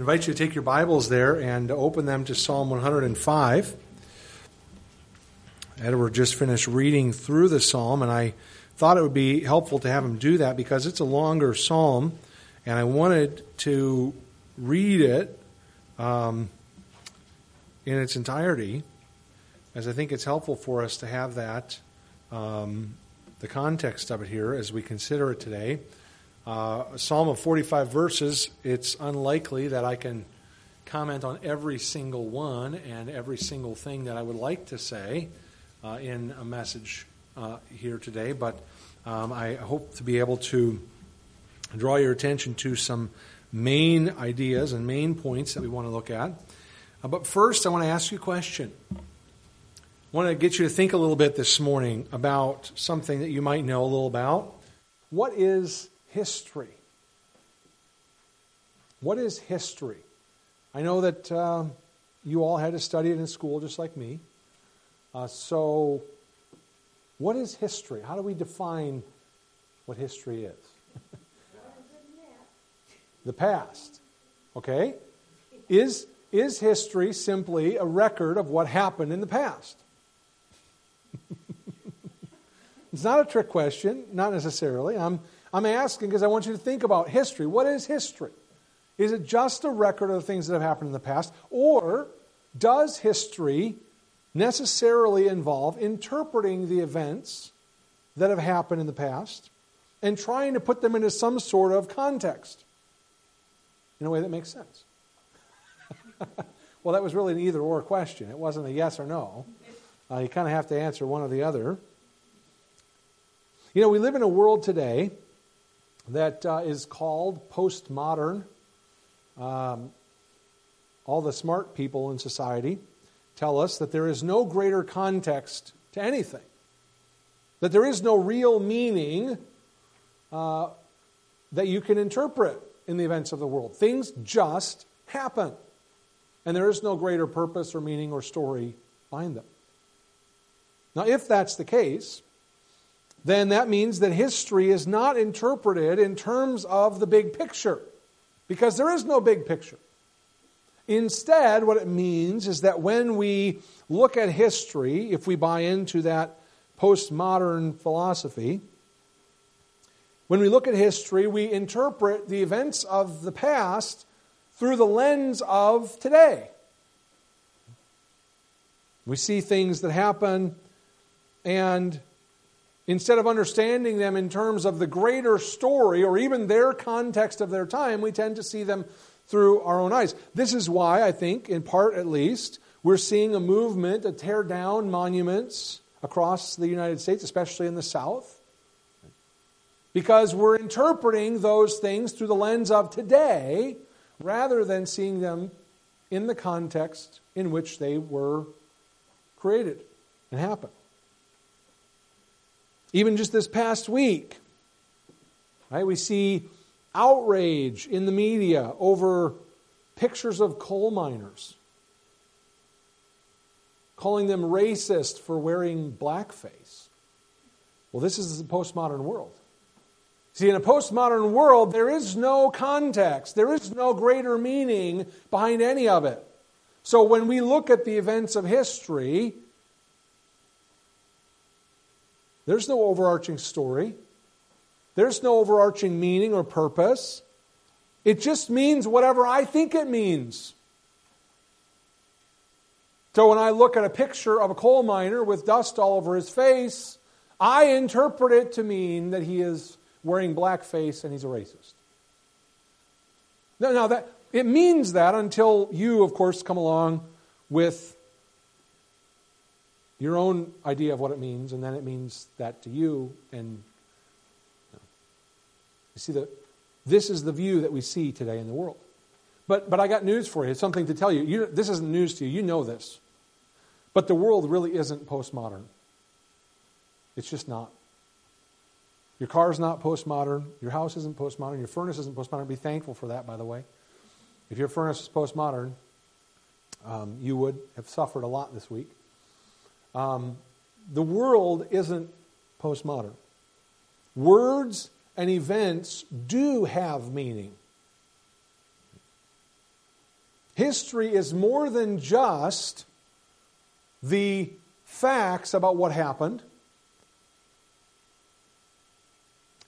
invite you to take your Bibles there and open them to Psalm 105. Edward just finished reading through the psalm, and I thought it would be helpful to have him do that because it's a longer psalm, and I wanted to read it um, in its entirety, as I think it's helpful for us to have that, um, the context of it here as we consider it today. Uh, a psalm of 45 verses, it's unlikely that I can comment on every single one and every single thing that I would like to say uh, in a message uh, here today, but um, I hope to be able to draw your attention to some main ideas and main points that we want to look at. Uh, but first, I want to ask you a question. I want to get you to think a little bit this morning about something that you might know a little about. What is history. What is history? I know that uh, you all had to study it in school just like me. Uh, so, what is history? How do we define what history is? the past. Okay? Is, is history simply a record of what happened in the past? it's not a trick question, not necessarily. I'm I'm asking because I want you to think about history. What is history? Is it just a record of the things that have happened in the past? Or does history necessarily involve interpreting the events that have happened in the past and trying to put them into some sort of context in a way that makes sense? well, that was really an either or question. It wasn't a yes or no. Uh, you kind of have to answer one or the other. You know, we live in a world today that uh, is called postmodern. Um, all the smart people in society tell us that there is no greater context to anything, that there is no real meaning uh, that you can interpret in the events of the world. Things just happen, and there is no greater purpose or meaning or story behind them. Now, if that's the case, then that means that history is not interpreted in terms of the big picture, because there is no big picture. Instead, what it means is that when we look at history, if we buy into that postmodern philosophy, when we look at history, we interpret the events of the past through the lens of today. We see things that happen and Instead of understanding them in terms of the greater story or even their context of their time, we tend to see them through our own eyes. This is why, I think, in part at least, we're seeing a movement to tear down monuments across the United States, especially in the South. Because we're interpreting those things through the lens of today rather than seeing them in the context in which they were created and happened. Even just this past week, right, we see outrage in the media over pictures of coal miners, calling them racist for wearing blackface. Well, this is the postmodern world. See, in a postmodern world, there is no context, there is no greater meaning behind any of it. So when we look at the events of history, there's no overarching story. There's no overarching meaning or purpose. It just means whatever I think it means. So when I look at a picture of a coal miner with dust all over his face, I interpret it to mean that he is wearing blackface and he's a racist. Now, that it means that until you, of course, come along with your own idea of what it means, and then it means that to you. And you, see that this is the view that we see today in the world. But but I got news for you. It's something to tell you. you. This isn't news to you. You know this. But the world really isn't postmodern. It's just not. Your car's not postmodern. Your house isn't postmodern. Your furnace isn't postmodern. Be thankful for that, by the way. If your furnace is postmodern, um, you would have suffered a lot this week. Um, the world isn't postmodern. Words and events do have meaning. History is more than just the facts about what happened.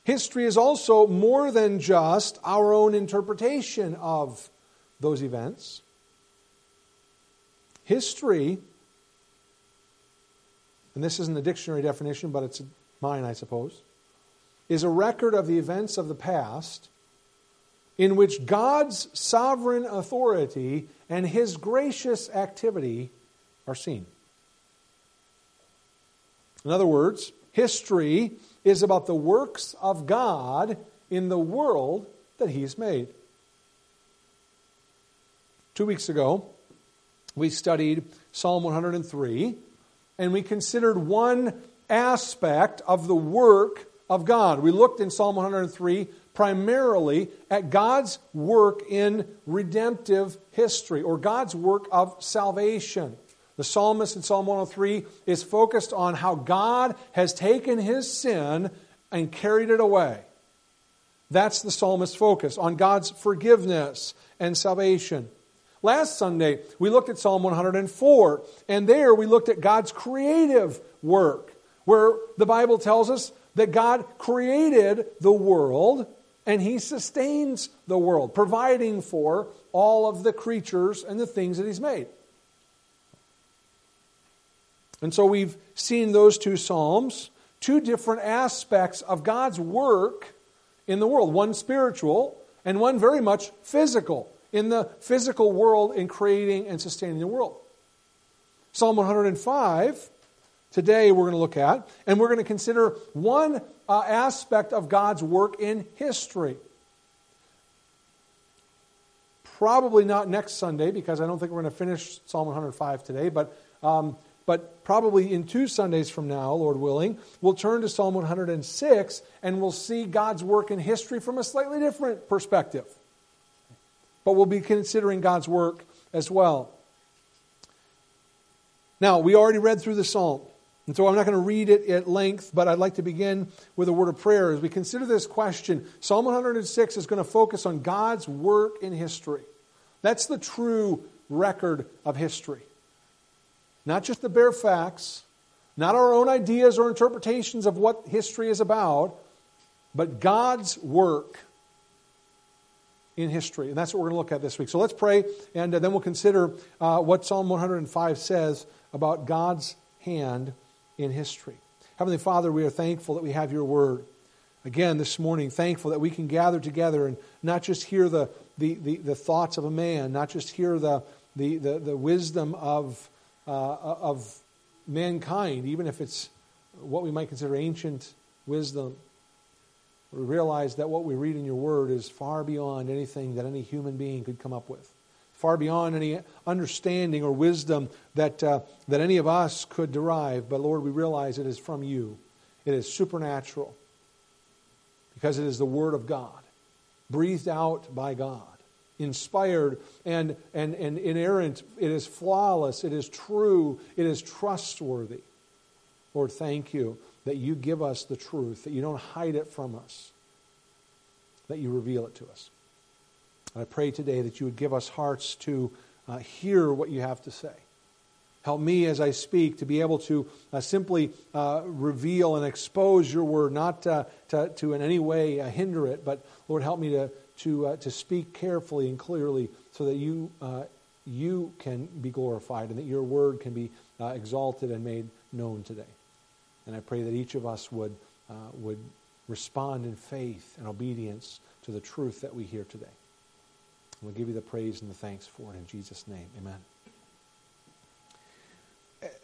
History is also more than just our own interpretation of those events. History, and this isn't a dictionary definition, but it's mine, I suppose, is a record of the events of the past in which God's sovereign authority and his gracious activity are seen. In other words, history is about the works of God in the world that he's made. Two weeks ago, we studied Psalm 103, and we considered one aspect of the work of God. We looked in Psalm 103 primarily at God's work in redemptive history or God's work of salvation. The psalmist in Psalm 103 is focused on how God has taken his sin and carried it away. That's the psalmist's focus on God's forgiveness and salvation. Last Sunday, we looked at Psalm 104, and there we looked at God's creative work, where the Bible tells us that God created the world and he sustains the world, providing for all of the creatures and the things that he's made. And so we've seen those two Psalms, two different aspects of God's work in the world one spiritual and one very much physical, in the physical world in creating and sustaining the world. Psalm 105, today we're going to look at, and we're going to consider one uh, aspect of God's work in history. Probably not next Sunday because I don't think we're going to finish Psalm 105 today, but, um, but probably in two Sundays from now, Lord willing, we'll turn to Psalm 106 and we'll see God's work in history from a slightly different perspective. But we'll be considering God's work as well. Now, we already read through the psalm. And so I'm not going to read it at length, but I'd like to begin with a word of prayer as we consider this question. Psalm 106 is going to focus on God's work in history. That's the true record of history. Not just the bare facts, not our own ideas or interpretations of what history is about, but God's work in history. And that's what we're going to look at this week. So let's pray, and uh, then we'll consider uh, what Psalm 105 says about God's hand in history. Heavenly Father, we are thankful that we have your word. Again, this morning, thankful that we can gather together and not just hear the, the, the, the thoughts of a man, not just hear the, the, the, the wisdom of, uh, of mankind, even if it's what we might consider ancient wisdom. We realize that what we read in your word is far beyond anything that any human being could come up with far beyond any understanding or wisdom that, uh, that any of us could derive. But Lord, we realize it is from you, it is supernatural because it is the Word of God, breathed out by God. Inspired and, and, and inerrant, it is flawless, it is true, it is trustworthy. Lord, thank you that you give us the truth, that you don't hide it from us, that you reveal it to us. I pray today that you would give us hearts to uh, hear what you have to say. Help me as I speak to be able to uh, simply uh, reveal and expose your word, not to, to in any way uh, hinder it, but Lord, help me to, to, uh, to speak carefully and clearly so that you, uh, you can be glorified and that your word can be exalted and made known today. And I pray that each of us would, uh, would respond in faith and obedience to the truth that we hear today. We'll give you the praise and the thanks for it in Jesus' name. Amen.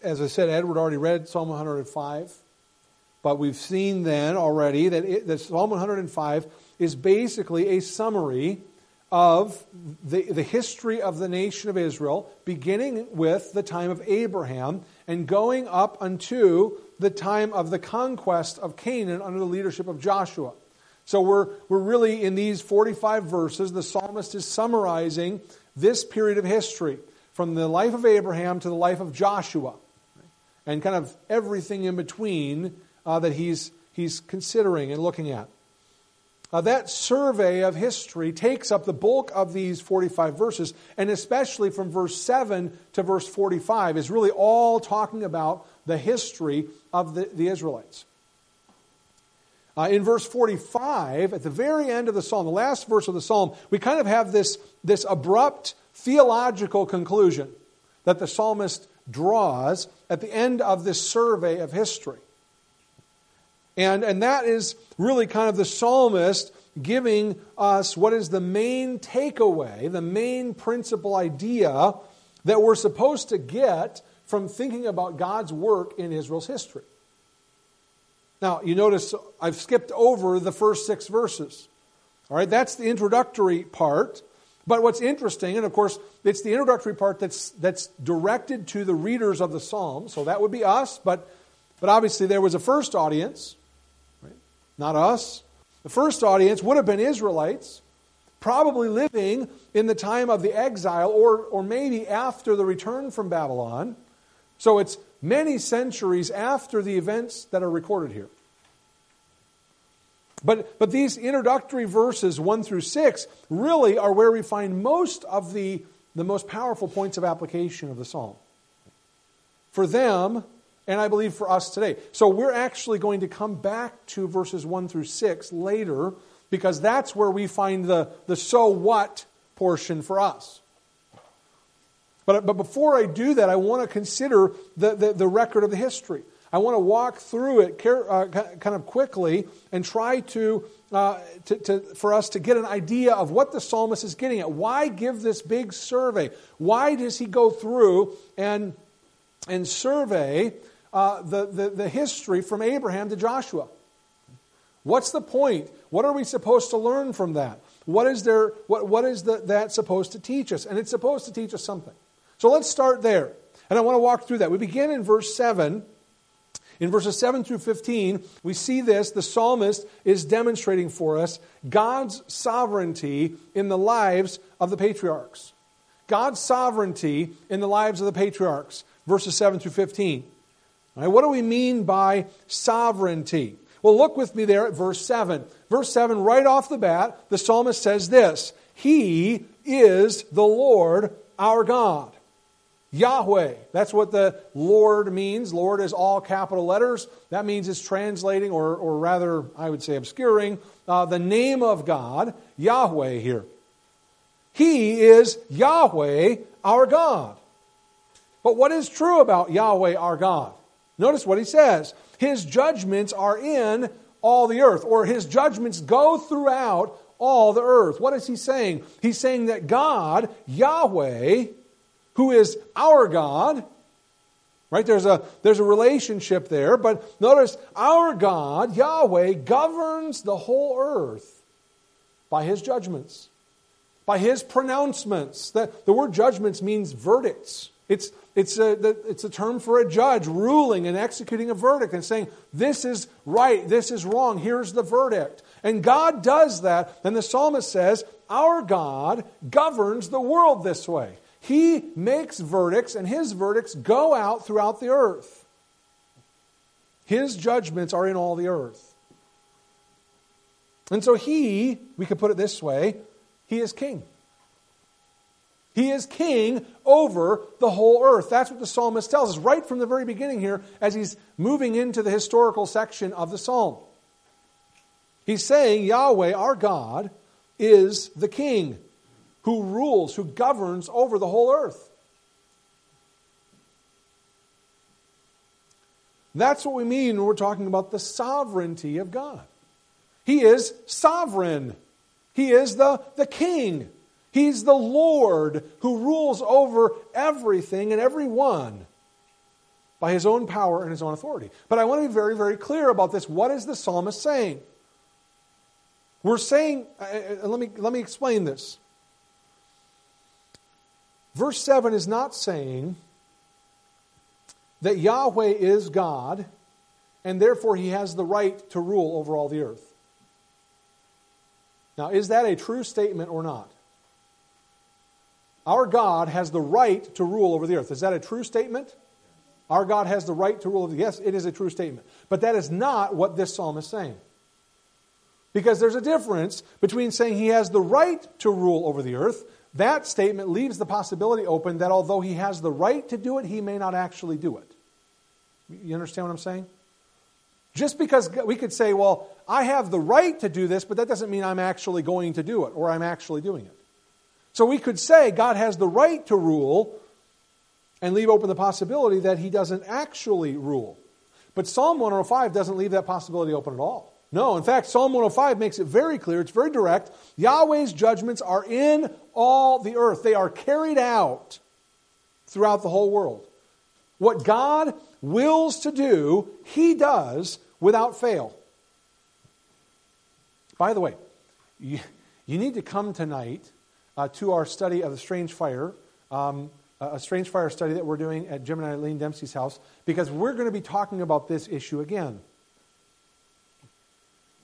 As I said, Edward already read Psalm 105, but we've seen then already that, it, that Psalm 105 is basically a summary of the, the history of the nation of Israel, beginning with the time of Abraham and going up unto the time of the conquest of Canaan under the leadership of Joshua. So we're, we're really in these 45 verses, the psalmist is summarizing this period of history from the life of Abraham to the life of Joshua and kind of everything in between uh, that he's, he's considering and looking at. Uh, that survey of history takes up the bulk of these 45 verses, and especially from verse 7 to verse 45 is really all talking about the history of the, the Israelites. Uh, in verse 45, at the very end of the psalm, the last verse of the psalm, we kind of have this, this abrupt theological conclusion that the psalmist draws at the end of this survey of history. And, and that is really kind of the psalmist giving us what is the main takeaway, the main principal idea that we're supposed to get from thinking about God's work in Israel's history. Now, you notice I've skipped over the first six verses. All right, that's the introductory part. But what's interesting, and of course, it's the introductory part that's, that's directed to the readers of the psalm. So that would be us, but, but obviously there was a first audience not us. The first audience would have been Israelites, probably living in the time of the exile or, or maybe after the return from Babylon. So it's many centuries after the events that are recorded here. But, but these introductory verses, 1 through 6, really are where we find most of the, the most powerful points of application of the psalm. For them, and I believe for us today. So we're actually going to come back to verses 1 through 6 later because that's where we find the, the so what portion for us. But, but before I do that, I want to consider the, the, the record of the history. I want to walk through it uh, kind of quickly and try to, uh, to, to, for us to get an idea of what the psalmist is getting at. Why give this big survey? Why does he go through and, and survey uh, the, the, the history from Abraham to Joshua. What's the point? What are we supposed to learn from that? What is, there, what, what is the, that supposed to teach us? And it's supposed to teach us something. So let's start there. And I want to walk through that. We begin in verse 7. In verses 7 through 15, we see this. The psalmist is demonstrating for us God's sovereignty in the lives of the patriarchs. God's sovereignty in the lives of the patriarchs. Verses 7 through 15. Right, what do we mean by sovereignty? Well, look with me there at verse 7. Verse 7, right off the bat, the psalmist says this He is the Lord our God. Yahweh. That's what the Lord means. Lord is all capital letters. That means it's translating, or, or rather, I would say obscuring, uh, the name of God, Yahweh here. He is Yahweh our God. But what is true about Yahweh our God? Notice what he says. His judgments are in all the earth, or his judgments go throughout all the earth. What is he saying? He's saying that God, Yahweh, who is our God, right? There's a, there's a relationship there, but notice our God, Yahweh, governs the whole earth by his judgments, by his pronouncements. The, the word judgments means verdicts. It's, it's, a, it's a term for a judge ruling and executing a verdict and saying, this is right, this is wrong, here's the verdict. And God does that. And the psalmist says, Our God governs the world this way. He makes verdicts, and his verdicts go out throughout the earth. His judgments are in all the earth. And so he, we could put it this way, he is king. He is king over the whole earth. That's what the psalmist tells us right from the very beginning here as he's moving into the historical section of the psalm. He's saying Yahweh, our God, is the king who rules, who governs over the whole earth. That's what we mean when we're talking about the sovereignty of God. He is sovereign. He is the, the king. He's the Lord who rules over everything and everyone by his own power and his own authority. But I want to be very, very clear about this. What is the psalmist saying? We're saying, uh, uh, let, me, let me explain this. Verse 7 is not saying that Yahweh is God and therefore he has the right to rule over all the earth. Now, is that a true statement or not? Our God has the right to rule over the earth. Is that a true statement? Our God has the right to rule over the earth. Yes, it is a true statement. But that is not what this psalm is saying. Because there's a difference between saying he has the right to rule over the earth. That statement leaves the possibility open that although he has the right to do it, he may not actually do it. You understand what I'm saying? Just because we could say, well, I have the right to do this, but that doesn't mean I'm actually going to do it or I'm actually doing it. So we could say God has the right to rule and leave open the possibility that he doesn't actually rule. But Psalm 105 doesn't leave that possibility open at all. No, in fact, Psalm 105 makes it very clear, it's very direct. Yahweh's judgments are in all the earth, they are carried out throughout the whole world. What God wills to do, he does without fail. By the way, you, you need to come tonight uh, to our study of the strange fire, um, a strange fire study that we're doing at Jim and Eileen Dempsey's house, because we're going to be talking about this issue again.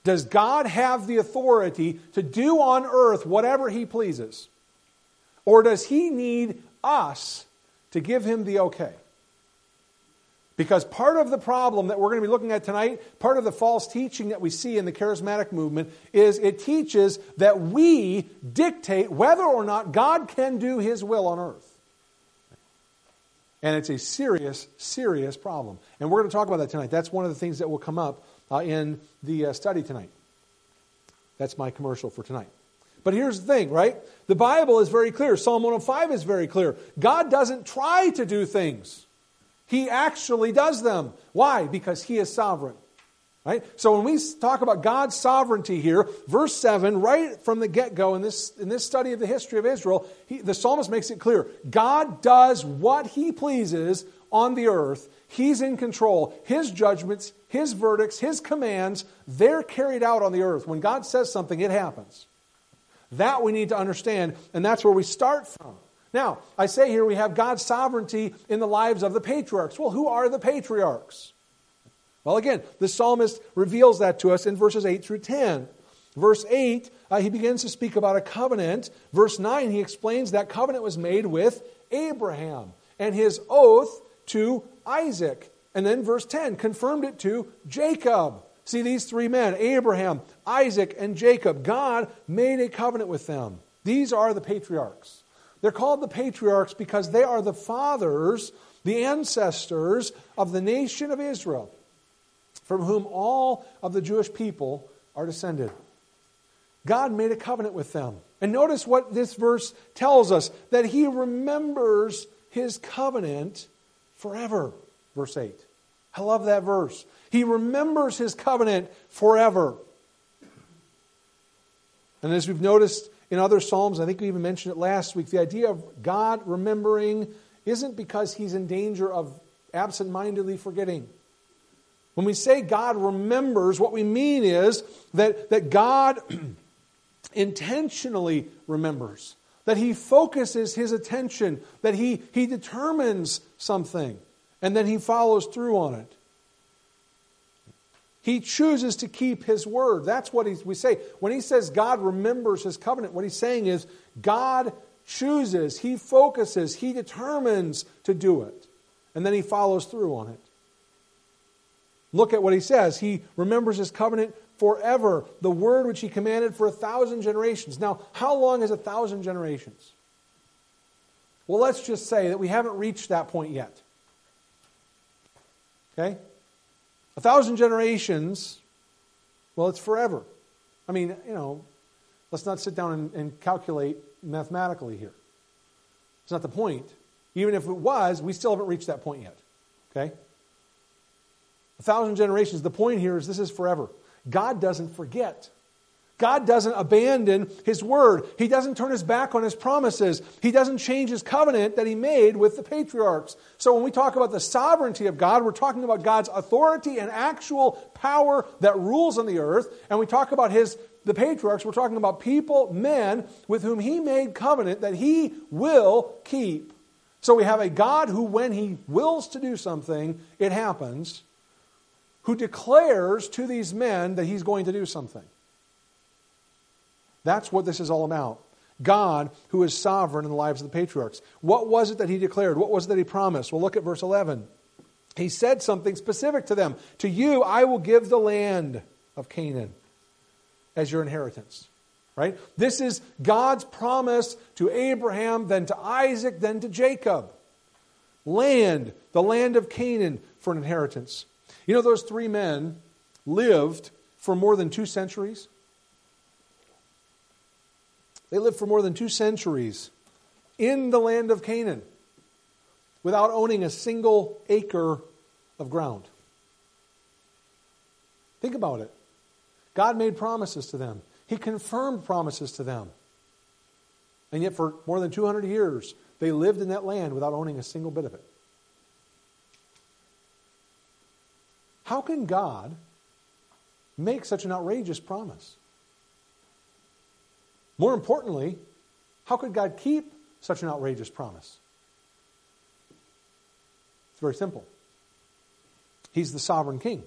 Does God have the authority to do on earth whatever he pleases? Or does he need us to give him the okay? Because part of the problem that we're going to be looking at tonight, part of the false teaching that we see in the charismatic movement, is it teaches that we dictate whether or not God can do his will on earth. And it's a serious, serious problem. And we're going to talk about that tonight. That's one of the things that will come up uh, in the uh, study tonight. That's my commercial for tonight. But here's the thing, right? The Bible is very clear. Psalm 105 is very clear. God doesn't try to do things. He actually does them. Why? Because he is sovereign. Right? So when we talk about God's sovereignty here, verse 7, right from the get go in this, in this study of the history of Israel, he, the psalmist makes it clear God does what he pleases on the earth. He's in control. His judgments, his verdicts, his commands, they're carried out on the earth. When God says something, it happens. That we need to understand, and that's where we start from. Now, I say here we have God's sovereignty in the lives of the patriarchs. Well, who are the patriarchs? Well, again, the psalmist reveals that to us in verses 8 through 10. Verse 8, uh, he begins to speak about a covenant. Verse 9, he explains that covenant was made with Abraham and his oath to Isaac. And then verse 10 confirmed it to Jacob. See, these three men, Abraham, Isaac, and Jacob, God made a covenant with them. These are the patriarchs. They're called the patriarchs because they are the fathers, the ancestors of the nation of Israel, from whom all of the Jewish people are descended. God made a covenant with them. And notice what this verse tells us that he remembers his covenant forever. Verse 8. I love that verse. He remembers his covenant forever. And as we've noticed in other Psalms, I think we even mentioned it last week, the idea of God remembering isn't because he's in danger of absent mindedly forgetting. When we say God remembers, what we mean is that, that God intentionally remembers, that he focuses his attention, that he, he determines something, and then he follows through on it. He chooses to keep his word. That's what we say. When he says God remembers his covenant, what he's saying is God chooses, he focuses, he determines to do it. And then he follows through on it. Look at what he says. He remembers his covenant forever, the word which he commanded for a thousand generations. Now, how long is a thousand generations? Well, let's just say that we haven't reached that point yet. Okay? A thousand generations, well, it's forever. I mean, you know, let's not sit down and, and calculate mathematically here. It's not the point. Even if it was, we still haven't reached that point yet. Okay? A thousand generations, the point here is this is forever. God doesn't forget. God doesn't abandon his word. He doesn't turn his back on his promises. He doesn't change his covenant that he made with the patriarchs. So when we talk about the sovereignty of God, we're talking about God's authority and actual power that rules on the earth. And we talk about his the patriarchs, we're talking about people, men with whom he made covenant that he will keep. So we have a God who when he wills to do something, it happens, who declares to these men that he's going to do something. That's what this is all about. God, who is sovereign in the lives of the patriarchs. What was it that he declared? What was it that he promised? Well, look at verse 11. He said something specific to them To you I will give the land of Canaan. as your inheritance. Right? This is God's promise to Abraham, then to Isaac, then to Jacob. Land, the land of Canaan, for an inheritance. You know, those three men lived for more than two centuries. They lived for more than two centuries in the land of Canaan without owning a single acre of ground. Think about it. God made promises to them, He confirmed promises to them. And yet, for more than 200 years, they lived in that land without owning a single bit of it. How can God make such an outrageous promise? More importantly, how could God keep such an outrageous promise? It's very simple. He's the sovereign king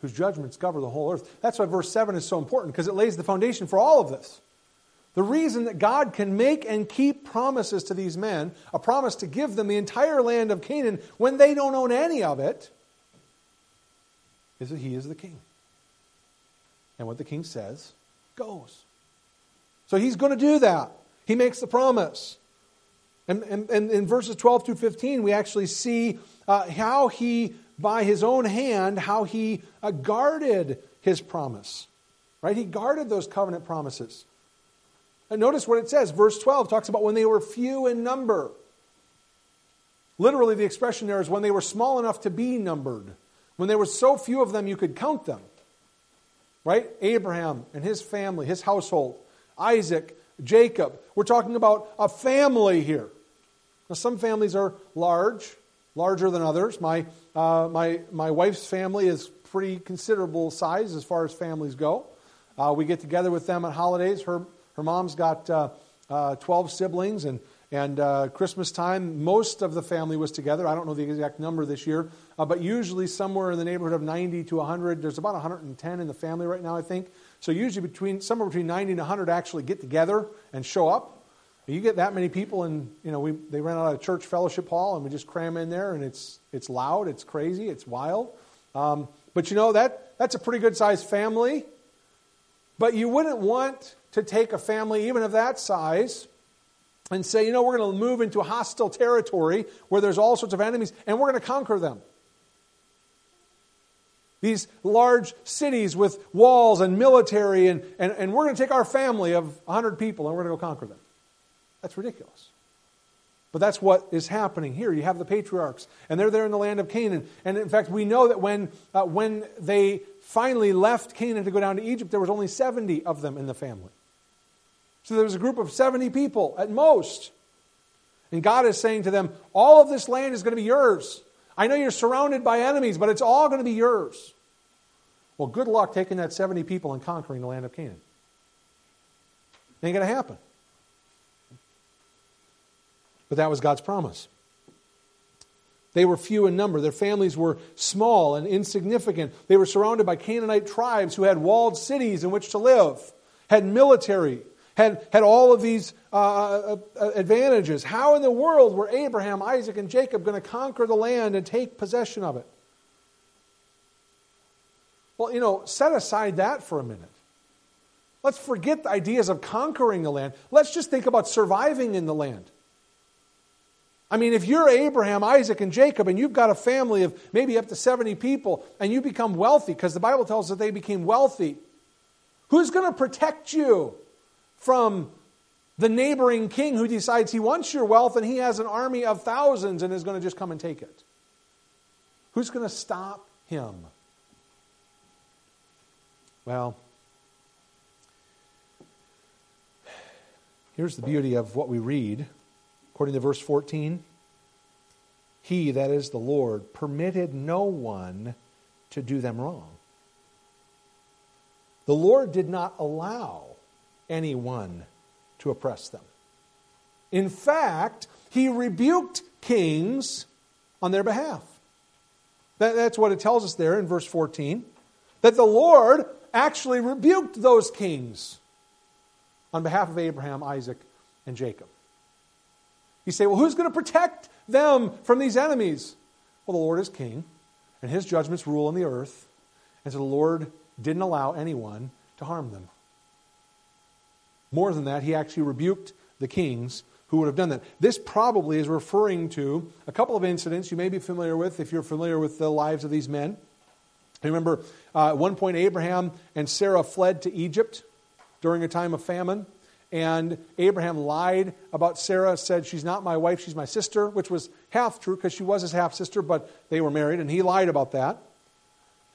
whose judgments cover the whole earth. That's why verse 7 is so important because it lays the foundation for all of this. The reason that God can make and keep promises to these men, a promise to give them the entire land of Canaan when they don't own any of it, is that He is the king. And what the king says goes. So He's going to do that. He makes the promise. And, and, and in verses 12 through 15, we actually see uh, how He, by His own hand, how He uh, guarded His promise. Right? He guarded those covenant promises. And notice what it says. Verse 12 talks about when they were few in number. Literally, the expression there is when they were small enough to be numbered. When there were so few of them, you could count them. Right? Abraham and his family, his household, Isaac, Jacob. We're talking about a family here. Now, some families are large, larger than others. My, uh, my, my wife's family is pretty considerable size as far as families go. Uh, we get together with them on holidays. Her her mom's got uh, uh, 12 siblings, and, and uh, Christmas time, most of the family was together. I don't know the exact number this year, uh, but usually somewhere in the neighborhood of 90 to 100. There's about 110 in the family right now, I think. So usually between somewhere between 90 and 100 actually get together and show up. You get that many people, and you know we, they rent out a church fellowship hall, and we just cram in there, and it's it's loud, it's crazy, it's wild. Um, but you know that that's a pretty good sized family. But you wouldn't want to take a family, even of that size, and say, you know, we're going to move into hostile territory where there's all sorts of enemies, and we're going to conquer them. These large cities with walls and military, and, and, and we're going to take our family of 100 people and we're going to go conquer them. That's ridiculous. But that's what is happening here. You have the patriarchs, and they're there in the land of Canaan. And in fact, we know that when, uh, when they finally left Canaan to go down to Egypt, there was only 70 of them in the family. So there was a group of 70 people at most. And God is saying to them, All of this land is going to be yours. I know you're surrounded by enemies, but it's all going to be yours. Well, good luck taking that 70 people and conquering the land of Canaan. Ain't going to happen. But that was God's promise. They were few in number. Their families were small and insignificant. They were surrounded by Canaanite tribes who had walled cities in which to live, had military, had, had all of these uh, uh, uh, advantages. How in the world were Abraham, Isaac, and Jacob going to conquer the land and take possession of it? Well, you know, set aside that for a minute. Let's forget the ideas of conquering the land. Let's just think about surviving in the land. I mean, if you're Abraham, Isaac, and Jacob, and you've got a family of maybe up to 70 people, and you become wealthy, because the Bible tells us that they became wealthy, who's going to protect you? From the neighboring king who decides he wants your wealth and he has an army of thousands and is going to just come and take it. Who's going to stop him? Well, here's the beauty of what we read. According to verse 14, he, that is the Lord, permitted no one to do them wrong. The Lord did not allow anyone to oppress them. In fact, he rebuked kings on their behalf. That, that's what it tells us there in verse 14. That the Lord actually rebuked those kings on behalf of Abraham, Isaac, and Jacob. You say, well, who's going to protect them from these enemies? Well, the Lord is king, and his judgments rule on the earth. And so the Lord didn't allow anyone to harm them. More than that, he actually rebuked the kings who would have done that. This probably is referring to a couple of incidents you may be familiar with if you're familiar with the lives of these men. Remember, uh, at one point, Abraham and Sarah fled to Egypt during a time of famine. And Abraham lied about Sarah, said, She's not my wife, she's my sister, which was half true because she was his half sister, but they were married, and he lied about that.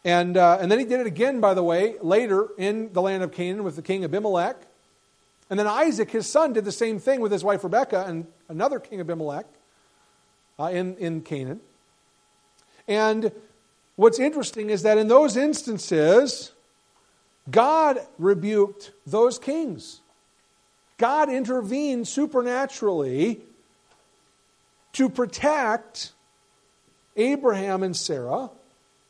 And, uh, and then he did it again, by the way, later in the land of Canaan with the king Abimelech. And then Isaac, his son, did the same thing with his wife Rebekah and another king Abimelech uh, in, in Canaan. And what's interesting is that in those instances, God rebuked those kings. God intervened supernaturally to protect Abraham and Sarah,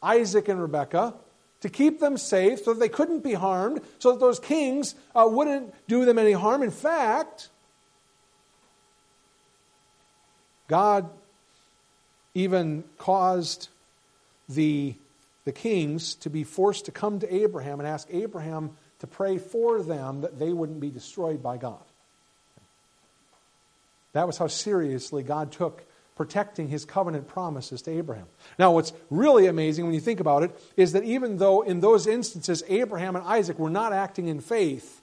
Isaac and Rebekah, to keep them safe so that they couldn't be harmed, so that those kings uh, wouldn't do them any harm. In fact, God even caused the, the kings to be forced to come to Abraham and ask Abraham to pray for them that they wouldn't be destroyed by God. That was how seriously God took protecting his covenant promises to Abraham. Now, what's really amazing when you think about it is that even though in those instances Abraham and Isaac were not acting in faith,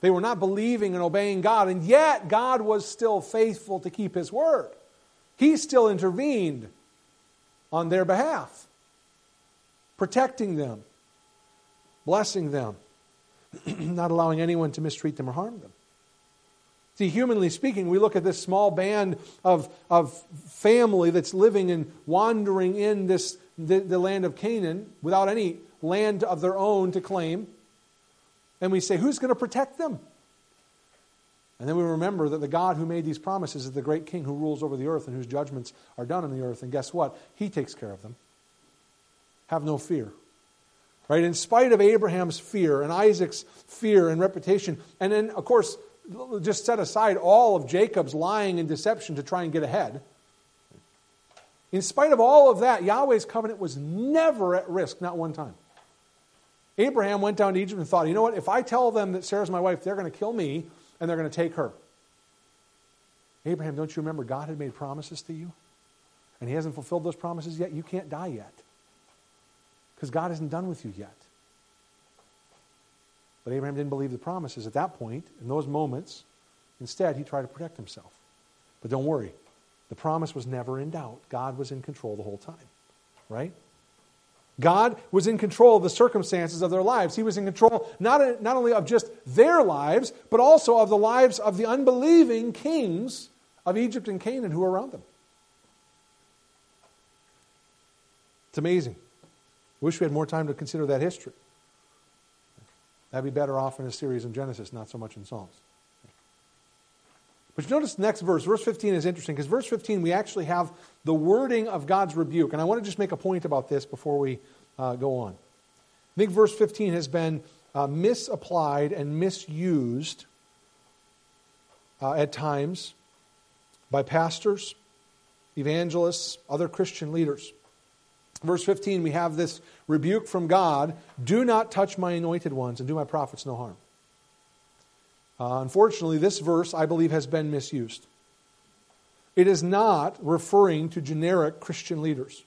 they were not believing and obeying God, and yet God was still faithful to keep his word. He still intervened on their behalf, protecting them, blessing them, not allowing anyone to mistreat them or harm them. See, humanly speaking, we look at this small band of, of family that's living and wandering in this, the, the land of Canaan without any land of their own to claim. And we say, who's going to protect them? And then we remember that the God who made these promises is the great king who rules over the earth and whose judgments are done on the earth. And guess what? He takes care of them. Have no fear. Right? In spite of Abraham's fear and Isaac's fear and reputation, and then, of course, just set aside all of Jacob's lying and deception to try and get ahead. In spite of all of that, Yahweh's covenant was never at risk, not one time. Abraham went down to Egypt and thought, you know what, if I tell them that Sarah's my wife, they're going to kill me and they're going to take her. Abraham, don't you remember God had made promises to you? And he hasn't fulfilled those promises yet? You can't die yet. Because God isn't done with you yet. But Abraham didn't believe the promises at that point, in those moments. Instead, he tried to protect himself. But don't worry, the promise was never in doubt. God was in control the whole time, right? God was in control of the circumstances of their lives. He was in control not, not only of just their lives, but also of the lives of the unbelieving kings of Egypt and Canaan who were around them. It's amazing. I wish we had more time to consider that history. That'd be better off in a series in Genesis, not so much in Psalms. But you notice the next verse, verse 15 is interesting because verse 15 we actually have the wording of God's rebuke. And I want to just make a point about this before we uh, go on. I think verse 15 has been uh, misapplied and misused uh, at times by pastors, evangelists, other Christian leaders. Verse 15, we have this rebuke from God do not touch my anointed ones and do my prophets no harm. Uh, unfortunately, this verse, I believe, has been misused. It is not referring to generic Christian leaders.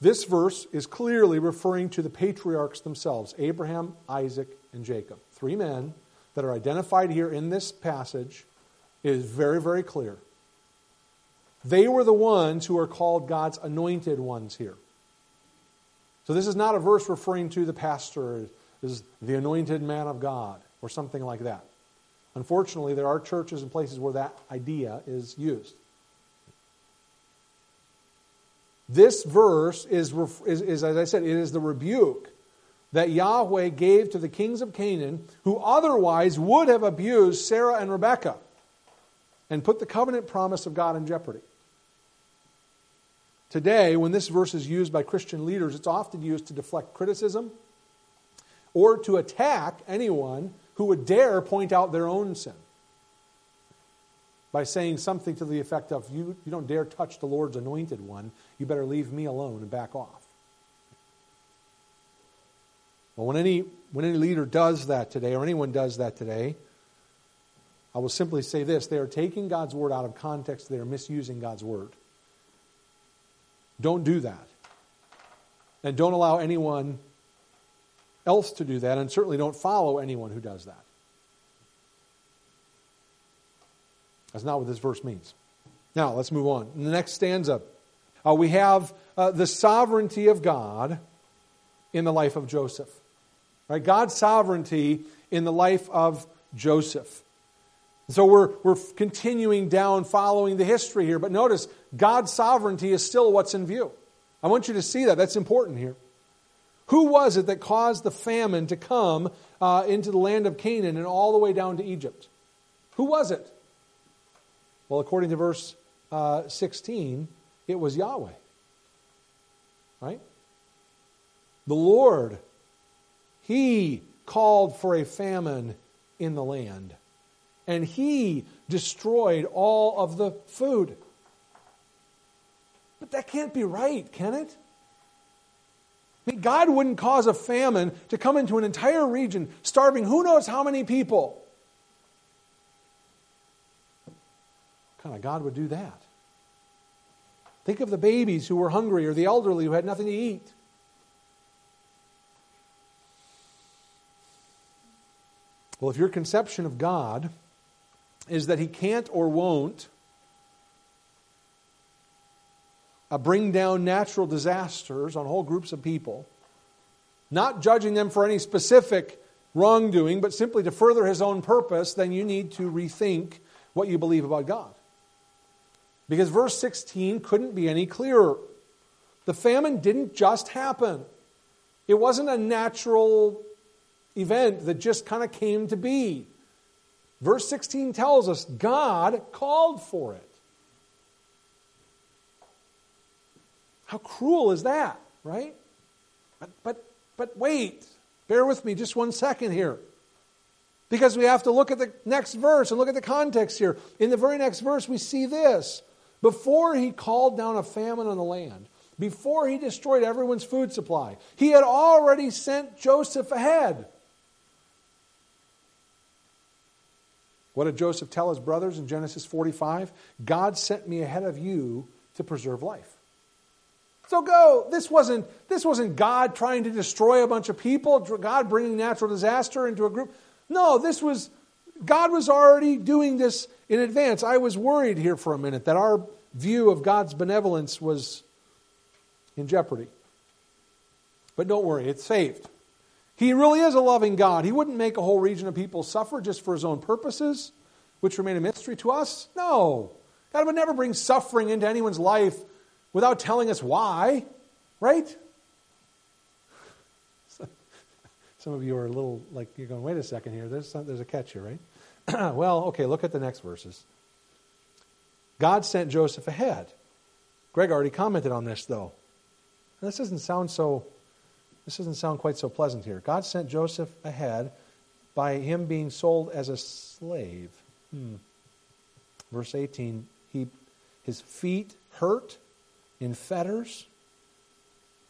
This verse is clearly referring to the patriarchs themselves Abraham, Isaac, and Jacob. Three men that are identified here in this passage. It is very, very clear. They were the ones who are called God's anointed ones here. So this is not a verse referring to the pastor as the anointed man of God or something like that. Unfortunately, there are churches and places where that idea is used. This verse is, is, is, as I said, it is the rebuke that Yahweh gave to the kings of Canaan who otherwise would have abused Sarah and Rebekah and put the covenant promise of God in jeopardy. Today, when this verse is used by Christian leaders, it's often used to deflect criticism or to attack anyone who would dare point out their own sin by saying something to the effect of, you, you don't dare touch the Lord's anointed one, you better leave me alone and back off. Well, when any, when any leader does that today, or anyone does that today, I will simply say this they are taking God's word out of context, they are misusing God's word. Don't do that. And don't allow anyone else to do that, and certainly don't follow anyone who does that. That's not what this verse means. Now, let's move on. In the next stanza, uh, we have uh, the sovereignty of God in the life of Joseph. Right? God's sovereignty in the life of Joseph. So we're, we're continuing down following the history here. But notice, God's sovereignty is still what's in view. I want you to see that. That's important here. Who was it that caused the famine to come uh, into the land of Canaan and all the way down to Egypt? Who was it? Well, according to verse uh, 16, it was Yahweh. Right? The Lord, He called for a famine in the land and he destroyed all of the food. But that can't be right, can it? I mean, God wouldn't cause a famine to come into an entire region, starving who knows how many people. What kind of God would do that? Think of the babies who were hungry or the elderly who had nothing to eat. Well, if your conception of God is that he can't or won't uh, bring down natural disasters on whole groups of people, not judging them for any specific wrongdoing, but simply to further his own purpose, then you need to rethink what you believe about God. Because verse 16 couldn't be any clearer. The famine didn't just happen, it wasn't a natural event that just kind of came to be. Verse 16 tells us God called for it. How cruel is that, right? But, but, but wait, bear with me just one second here. Because we have to look at the next verse and look at the context here. In the very next verse, we see this. Before he called down a famine on the land, before he destroyed everyone's food supply, he had already sent Joseph ahead. What did Joseph tell his brothers in Genesis 45? God sent me ahead of you to preserve life. So go. This wasn't, this wasn't God trying to destroy a bunch of people, God bringing natural disaster into a group. No, this was, God was already doing this in advance. I was worried here for a minute that our view of God's benevolence was in jeopardy. But don't worry, it's saved. He really is a loving God. He wouldn't make a whole region of people suffer just for his own purposes, which remain a mystery to us. No. God would never bring suffering into anyone's life without telling us why, right? Some of you are a little like, you're going, wait a second here, there's, some, there's a catch here, right? well, okay, look at the next verses. God sent Joseph ahead. Greg already commented on this, though. this doesn't sound so this doesn't sound quite so pleasant here. God sent Joseph ahead by him being sold as a slave. Hmm. Verse 18, he, his feet hurt in fetters,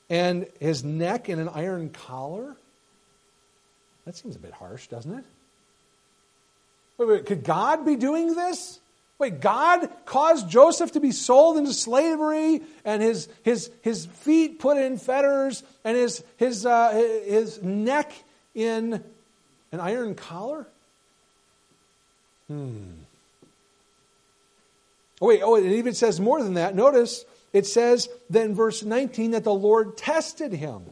and his neck in an iron collar. That seems a bit harsh, doesn't it? Wait, wait, could God be doing this? Wait, God caused Joseph to be sold into slavery and his, his, his feet put in fetters and his, his, uh, his neck in an iron collar? Hmm. Oh, wait, oh, it even says more than that. Notice it says then, verse 19, that the Lord tested him.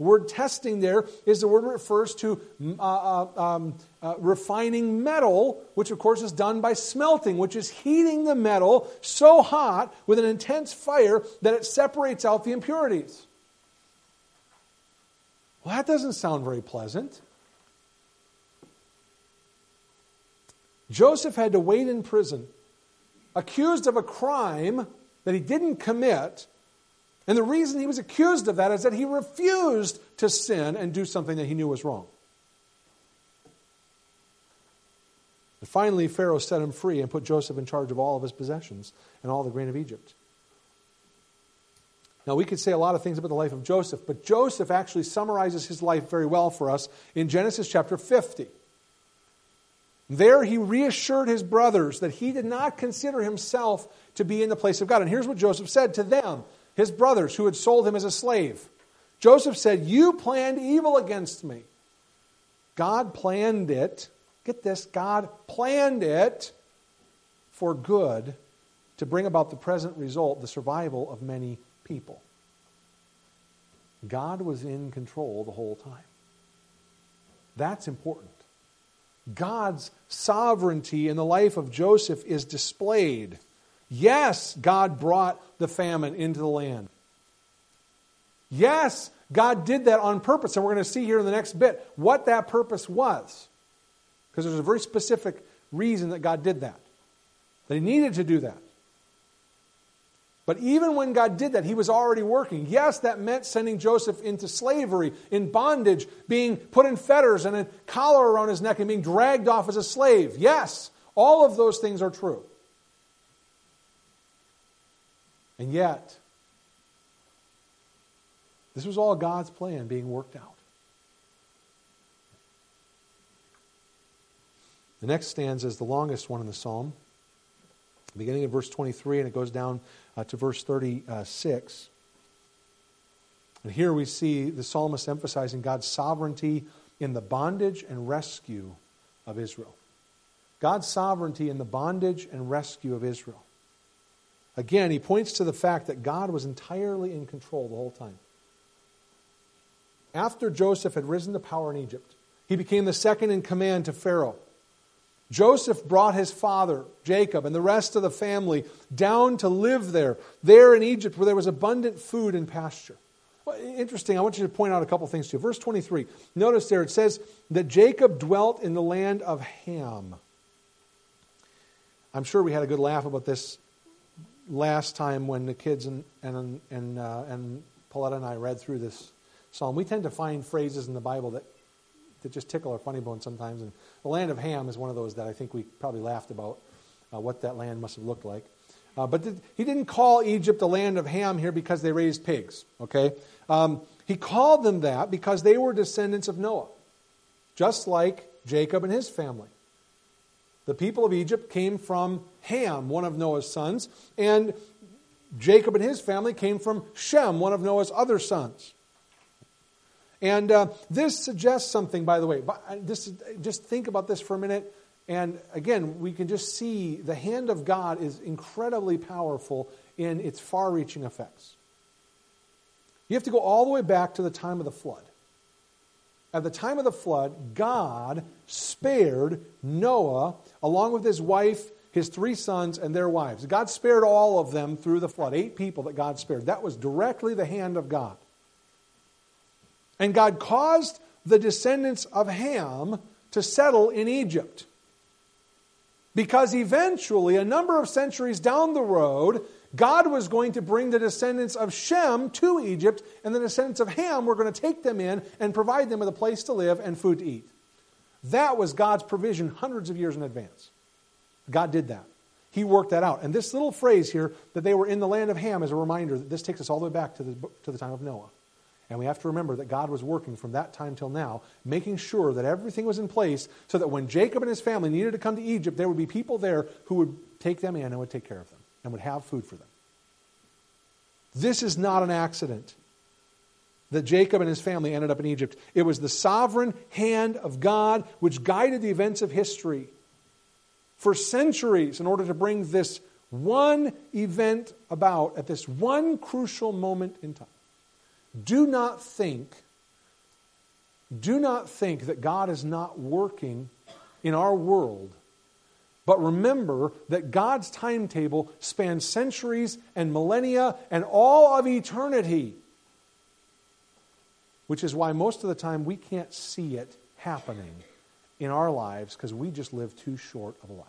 The word testing there is the word refers to uh, uh, um, uh, refining metal, which of course is done by smelting, which is heating the metal so hot with an intense fire that it separates out the impurities. Well, that doesn't sound very pleasant. Joseph had to wait in prison, accused of a crime that he didn't commit and the reason he was accused of that is that he refused to sin and do something that he knew was wrong. And finally, Pharaoh set him free and put Joseph in charge of all of his possessions and all the grain of Egypt. Now, we could say a lot of things about the life of Joseph, but Joseph actually summarizes his life very well for us in Genesis chapter 50. There, he reassured his brothers that he did not consider himself to be in the place of God. And here's what Joseph said to them, his brothers who had sold him as a slave. Joseph said, You planned evil against me. God planned it. Get this God planned it for good to bring about the present result, the survival of many people. God was in control the whole time. That's important. God's sovereignty in the life of Joseph is displayed. Yes, God brought the famine into the land. Yes, God did that on purpose, and we're going to see here in the next bit what that purpose was. Because there's a very specific reason that God did that. That He needed to do that. But even when God did that, He was already working. Yes, that meant sending Joseph into slavery, in bondage, being put in fetters and a collar around his neck and being dragged off as a slave. Yes, all of those things are true. And yet, this was all God's plan being worked out. The next stanza is the longest one in the psalm, beginning in verse 23, and it goes down uh, to verse 36. And here we see the psalmist emphasizing God's sovereignty in the bondage and rescue of Israel. God's sovereignty in the bondage and rescue of Israel. Again, he points to the fact that God was entirely in control the whole time. After Joseph had risen to power in Egypt, he became the second in command to Pharaoh. Joseph brought his father, Jacob, and the rest of the family down to live there, there in Egypt where there was abundant food and pasture. Well, interesting, I want you to point out a couple things to you. Verse 23, notice there it says that Jacob dwelt in the land of Ham. I'm sure we had a good laugh about this last time when the kids and, and, and, uh, and Pauletta and I read through this psalm. We tend to find phrases in the Bible that, that just tickle our funny bone sometimes. And the land of Ham is one of those that I think we probably laughed about uh, what that land must have looked like. Uh, but he didn't call Egypt the land of Ham here because they raised pigs, okay? Um, he called them that because they were descendants of Noah, just like Jacob and his family. The people of Egypt came from Ham, one of Noah's sons, and Jacob and his family came from Shem, one of Noah's other sons. And uh, this suggests something, by the way. Uh, this, just think about this for a minute. And again, we can just see the hand of God is incredibly powerful in its far reaching effects. You have to go all the way back to the time of the flood. At the time of the flood, God spared Noah along with his wife, his three sons, and their wives. God spared all of them through the flood. Eight people that God spared. That was directly the hand of God. And God caused the descendants of Ham to settle in Egypt. Because eventually, a number of centuries down the road, God was going to bring the descendants of Shem to Egypt, and the descendants of Ham were going to take them in and provide them with a place to live and food to eat. That was God's provision hundreds of years in advance. God did that. He worked that out. And this little phrase here, that they were in the land of Ham, is a reminder that this takes us all the way back to the, to the time of Noah. And we have to remember that God was working from that time till now, making sure that everything was in place so that when Jacob and his family needed to come to Egypt, there would be people there who would take them in and would take care of them and would have food for them. This is not an accident that Jacob and his family ended up in Egypt. It was the sovereign hand of God which guided the events of history for centuries in order to bring this one event about at this one crucial moment in time. Do not think, do not think that God is not working in our world. But remember that God's timetable spans centuries and millennia and all of eternity. Which is why most of the time we can't see it happening in our lives because we just live too short of a life.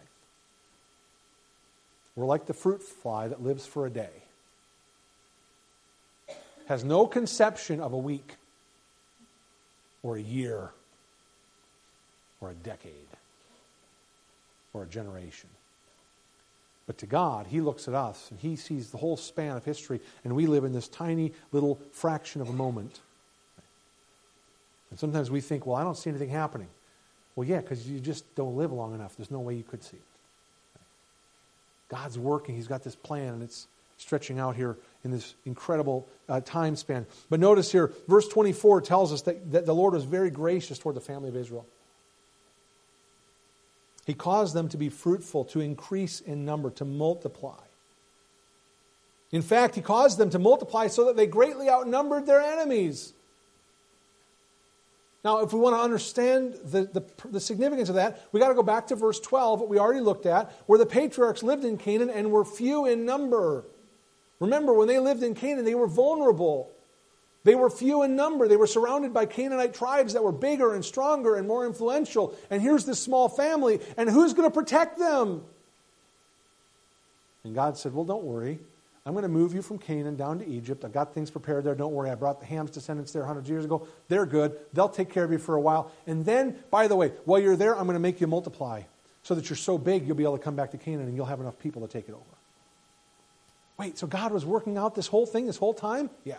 We're like the fruit fly that lives for a day has no conception of a week or a year or a decade or a generation. But to God, He looks at us and He sees the whole span of history, and we live in this tiny little fraction of a moment. And sometimes we think, well, I don't see anything happening. Well, yeah, because you just don't live long enough. There's no way you could see it. God's working. He's got this plan, and it's stretching out here in this incredible uh, time span. But notice here, verse 24 tells us that, that the Lord was very gracious toward the family of Israel. He caused them to be fruitful, to increase in number, to multiply. In fact, he caused them to multiply so that they greatly outnumbered their enemies. Now, if we want to understand the, the, the significance of that, we got to go back to verse 12, what we already looked at, where the patriarchs lived in Canaan and were few in number. Remember, when they lived in Canaan, they were vulnerable. They were few in number. They were surrounded by Canaanite tribes that were bigger and stronger and more influential. And here's this small family, and who's going to protect them? And God said, Well, don't worry. I'm going to move you from Canaan down to Egypt. I've got things prepared there. Don't worry. I brought the Ham's descendants there hundreds of years ago. They're good. They'll take care of you for a while. And then, by the way, while you're there, I'm going to make you multiply so that you're so big you'll be able to come back to Canaan and you'll have enough people to take it over. Wait, so God was working out this whole thing this whole time? Yeah.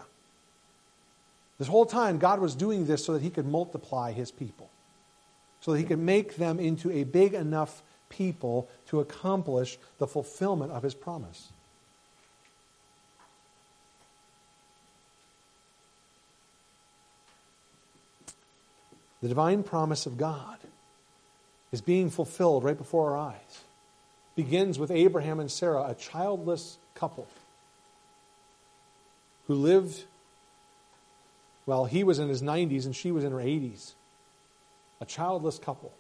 This whole time, God was doing this so that He could multiply His people, so that He could make them into a big enough people to accomplish the fulfillment of His promise. The divine promise of God is being fulfilled right before our eyes. Begins with Abraham and Sarah, a childless couple who lived, well, he was in his 90s and she was in her 80s. A childless couple.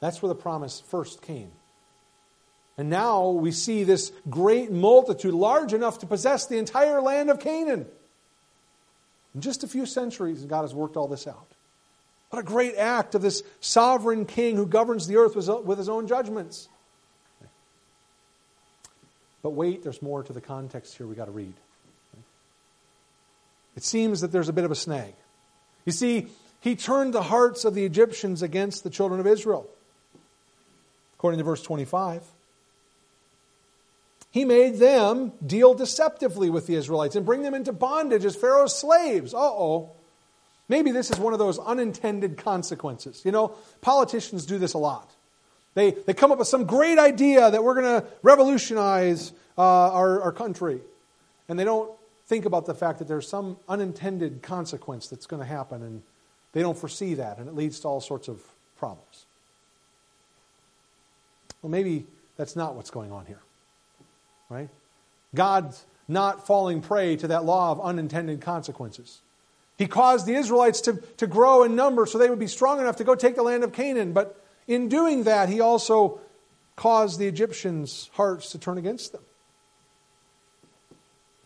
That's where the promise first came. And now we see this great multitude, large enough to possess the entire land of Canaan. In just a few centuries, God has worked all this out. What a great act of this sovereign king who governs the earth with his own judgments. But wait, there's more to the context here we got to read. It seems that there's a bit of a snag. You see, he turned the hearts of the Egyptians against the children of Israel. According to verse 25, he made them deal deceptively with the Israelites and bring them into bondage as Pharaoh's slaves. Uh oh. Maybe this is one of those unintended consequences. You know, politicians do this a lot. They, they come up with some great idea that we're going to revolutionize uh, our, our country. And they don't think about the fact that there's some unintended consequence that's going to happen, and they don't foresee that, and it leads to all sorts of problems. Well, maybe that's not what's going on here, right? God's not falling prey to that law of unintended consequences. He caused the Israelites to, to grow in number so they would be strong enough to go take the land of Canaan. But in doing that, he also caused the Egyptians' hearts to turn against them.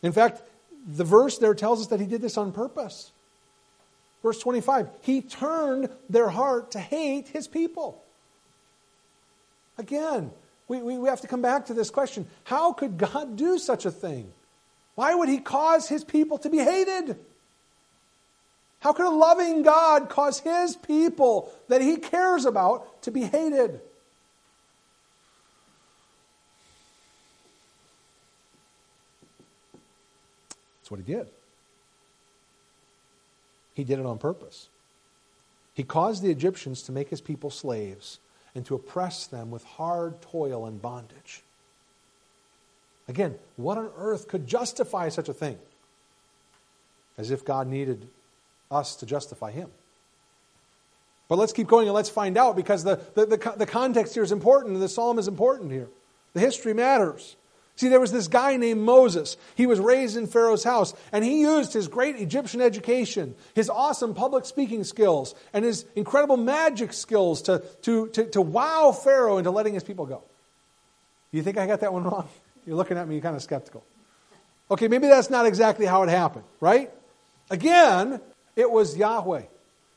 In fact, the verse there tells us that he did this on purpose. Verse 25, he turned their heart to hate his people. Again, we, we, we have to come back to this question how could God do such a thing? Why would he cause his people to be hated? How could a loving God cause his people that he cares about to be hated? That's what he did. He did it on purpose. He caused the Egyptians to make his people slaves and to oppress them with hard toil and bondage. Again, what on earth could justify such a thing? As if God needed us to justify him. But let's keep going and let's find out because the, the, the, the context here is important. The psalm is important here. The history matters. See, there was this guy named Moses. He was raised in Pharaoh's house, and he used his great Egyptian education, his awesome public speaking skills, and his incredible magic skills to, to, to, to wow Pharaoh into letting his people go. You think I got that one wrong? You're looking at me kind of skeptical. Okay, maybe that's not exactly how it happened, right? Again, it was Yahweh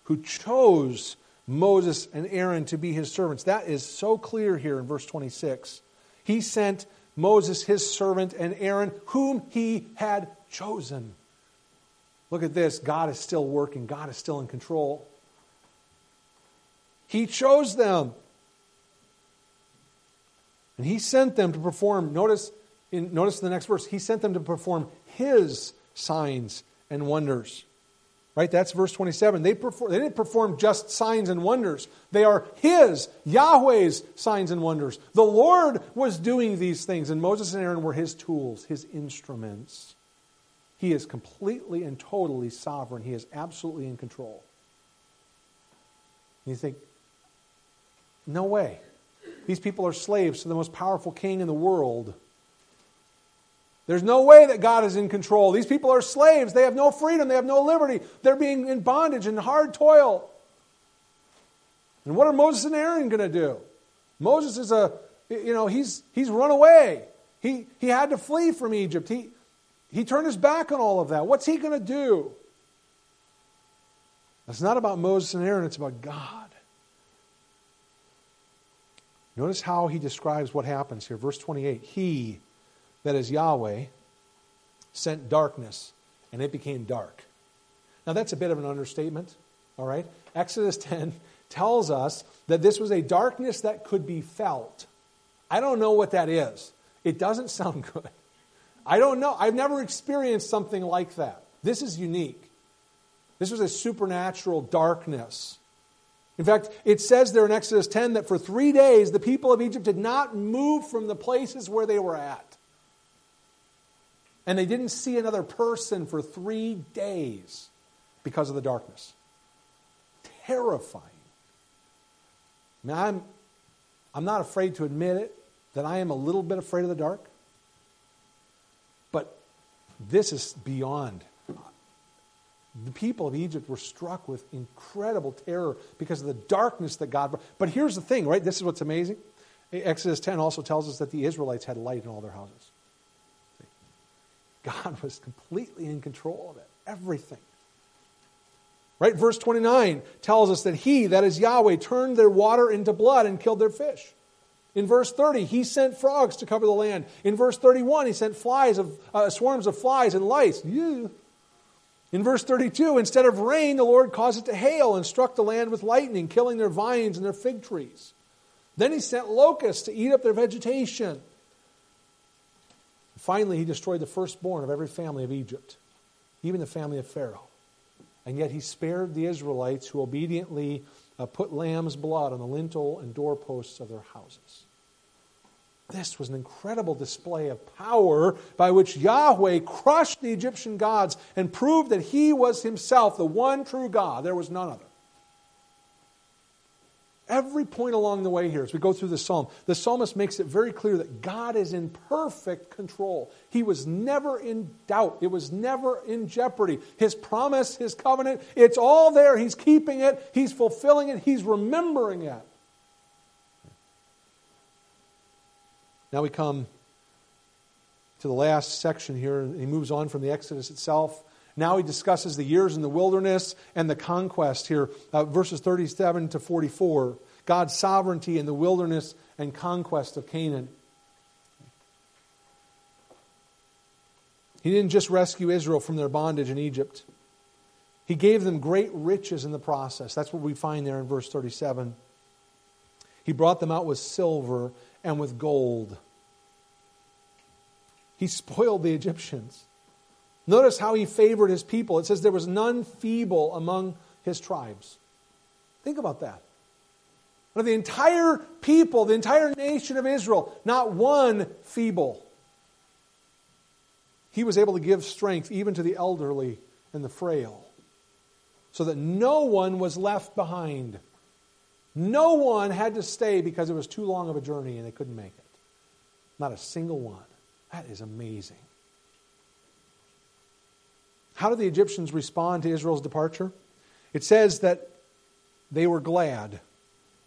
who chose Moses and Aaron to be his servants. That is so clear here in verse 26. He sent Moses, his servant, and Aaron, whom he had chosen. Look at this. God is still working, God is still in control. He chose them. And he sent them to perform, notice, in, notice the next verse, he sent them to perform his signs and wonders. Right? That's verse 27. They, perform, they didn't perform just signs and wonders. They are His, Yahweh's signs and wonders. The Lord was doing these things, and Moses and Aaron were His tools, His instruments. He is completely and totally sovereign. He is absolutely in control. And you think, no way. These people are slaves to the most powerful king in the world. There's no way that God is in control. These people are slaves. They have no freedom. They have no liberty. They're being in bondage and hard toil. And what are Moses and Aaron going to do? Moses is a, you know, he's, he's run away. He, he had to flee from Egypt. He, he turned his back on all of that. What's he going to do? It's not about Moses and Aaron, it's about God. Notice how he describes what happens here. Verse 28 He, that is Yahweh, sent darkness, and it became dark. Now, that's a bit of an understatement, all right? Exodus 10 tells us that this was a darkness that could be felt. I don't know what that is. It doesn't sound good. I don't know. I've never experienced something like that. This is unique. This was a supernatural darkness. In fact, it says there in Exodus 10 that for three days the people of Egypt did not move from the places where they were at. And they didn't see another person for three days because of the darkness. Terrifying. Now, I'm, I'm not afraid to admit it, that I am a little bit afraid of the dark. But this is beyond. The people of Egypt were struck with incredible terror because of the darkness that God brought. But here's the thing, right? This is what's amazing. Exodus 10 also tells us that the Israelites had light in all their houses. God was completely in control of it, everything. Right? Verse 29 tells us that He, that is Yahweh, turned their water into blood and killed their fish. In verse 30, He sent frogs to cover the land. In verse 31, He sent flies of, uh, swarms of flies and lice. In verse 32, instead of rain, the Lord caused it to hail and struck the land with lightning, killing their vines and their fig trees. Then He sent locusts to eat up their vegetation. Finally, he destroyed the firstborn of every family of Egypt, even the family of Pharaoh. And yet he spared the Israelites who obediently uh, put lamb's blood on the lintel and doorposts of their houses. This was an incredible display of power by which Yahweh crushed the Egyptian gods and proved that he was himself the one true God. There was none other. Every point along the way here, as we go through the psalm, the psalmist makes it very clear that God is in perfect control. He was never in doubt, it was never in jeopardy. His promise, his covenant, it's all there. He's keeping it, he's fulfilling it, he's remembering it. Now we come to the last section here, and he moves on from the Exodus itself. Now he discusses the years in the wilderness and the conquest here, uh, verses 37 to 44. God's sovereignty in the wilderness and conquest of Canaan. He didn't just rescue Israel from their bondage in Egypt, He gave them great riches in the process. That's what we find there in verse 37. He brought them out with silver and with gold. He spoiled the Egyptians. Notice how he favored his people. It says there was none feeble among his tribes. Think about that. Of the entire people, the entire nation of Israel, not one feeble. He was able to give strength even to the elderly and the frail, so that no one was left behind. No one had to stay because it was too long of a journey and they couldn't make it. Not a single one. That is amazing. How did the Egyptians respond to Israel's departure? It says that they were glad.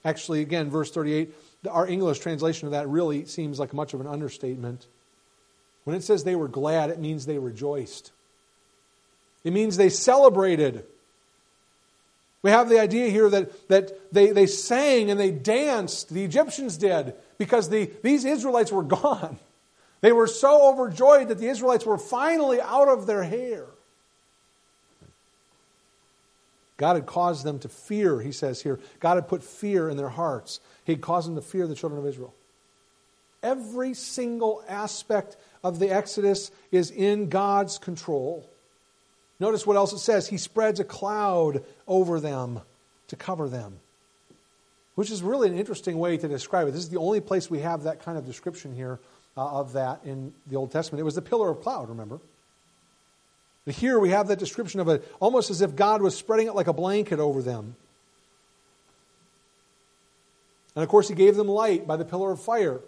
Actually, again, verse 38, our English translation of that really seems like much of an understatement. When it says they were glad, it means they rejoiced. It means they celebrated. We have the idea here that, that they, they sang and they danced, the Egyptians did, because the, these Israelites were gone. They were so overjoyed that the Israelites were finally out of their hair. God had caused them to fear, he says here. God had put fear in their hearts. He had caused them to fear the children of Israel. Every single aspect of the Exodus is in God's control. Notice what else it says. He spreads a cloud over them to cover them, which is really an interesting way to describe it. This is the only place we have that kind of description here uh, of that in the Old Testament. It was the pillar of cloud, remember? Here we have that description of it almost as if God was spreading it like a blanket over them. And of course, He gave them light by the pillar of fire.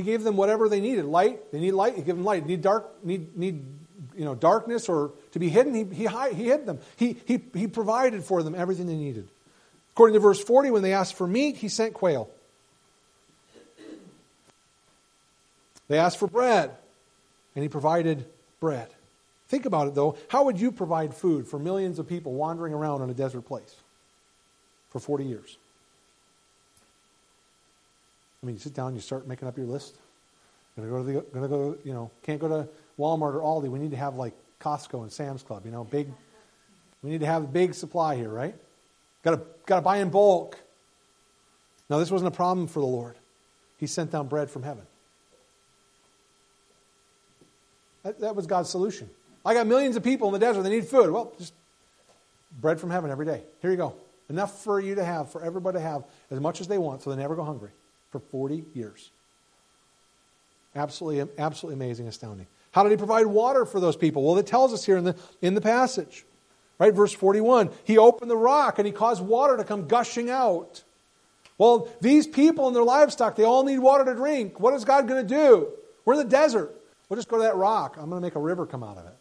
He gave them whatever they needed. Light, they need light, he gave them light. Need dark, need, need you know, darkness or to be hidden, he, he, he hid them. He, he, he provided for them everything they needed. According to verse 40, when they asked for meat, he sent quail. They asked for bread, and he provided bread. Think about it, though. How would you provide food for millions of people wandering around in a desert place for 40 years? I mean, you sit down, you start making up your list. Gonna go to the, gonna go, you know, can't go to Walmart or Aldi. We need to have like Costco and Sam's Club. You know, big. We need to have a big supply here, right? Got to got to buy in bulk. Now, this wasn't a problem for the Lord. He sent down bread from heaven. That, that was God's solution. I got millions of people in the desert. They need food. Well, just bread from heaven every day. Here you go. Enough for you to have, for everybody to have as much as they want, so they never go hungry for 40 years. Absolutely, absolutely amazing, astounding. How did he provide water for those people? Well, it tells us here in the, in the passage. Right, verse 41. He opened the rock and he caused water to come gushing out. Well, these people and their livestock, they all need water to drink. What is God going to do? We're in the desert. We'll just go to that rock. I'm going to make a river come out of it.